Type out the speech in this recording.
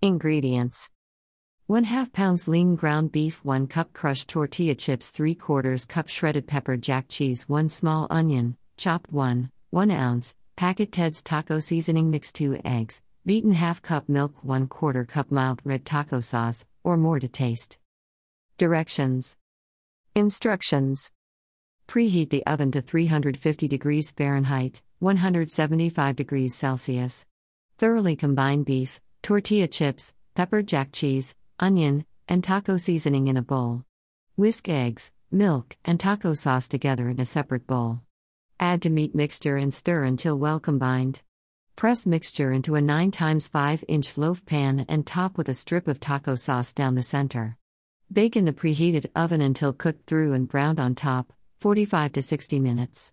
Ingredients 1 2 pounds lean ground beef, 1 cup crushed tortilla chips, 3 quarters cup shredded pepper jack cheese, 1 small onion, chopped 1, 1 ounce, packet Ted's taco seasoning mix 2 eggs, beaten half cup milk, 1 quarter cup mild red taco sauce, or more to taste. Directions Instructions Preheat the oven to 350 degrees Fahrenheit, 175 degrees Celsius. Thoroughly combine beef, tortilla chips, pepper jack cheese, onion, and taco seasoning in a bowl. Whisk eggs, milk, and taco sauce together in a separate bowl. Add to meat mixture and stir until well combined. Press mixture into a 9 x 5 inch loaf pan and top with a strip of taco sauce down the center. Bake in the preheated oven until cooked through and browned on top, 45 to 60 minutes.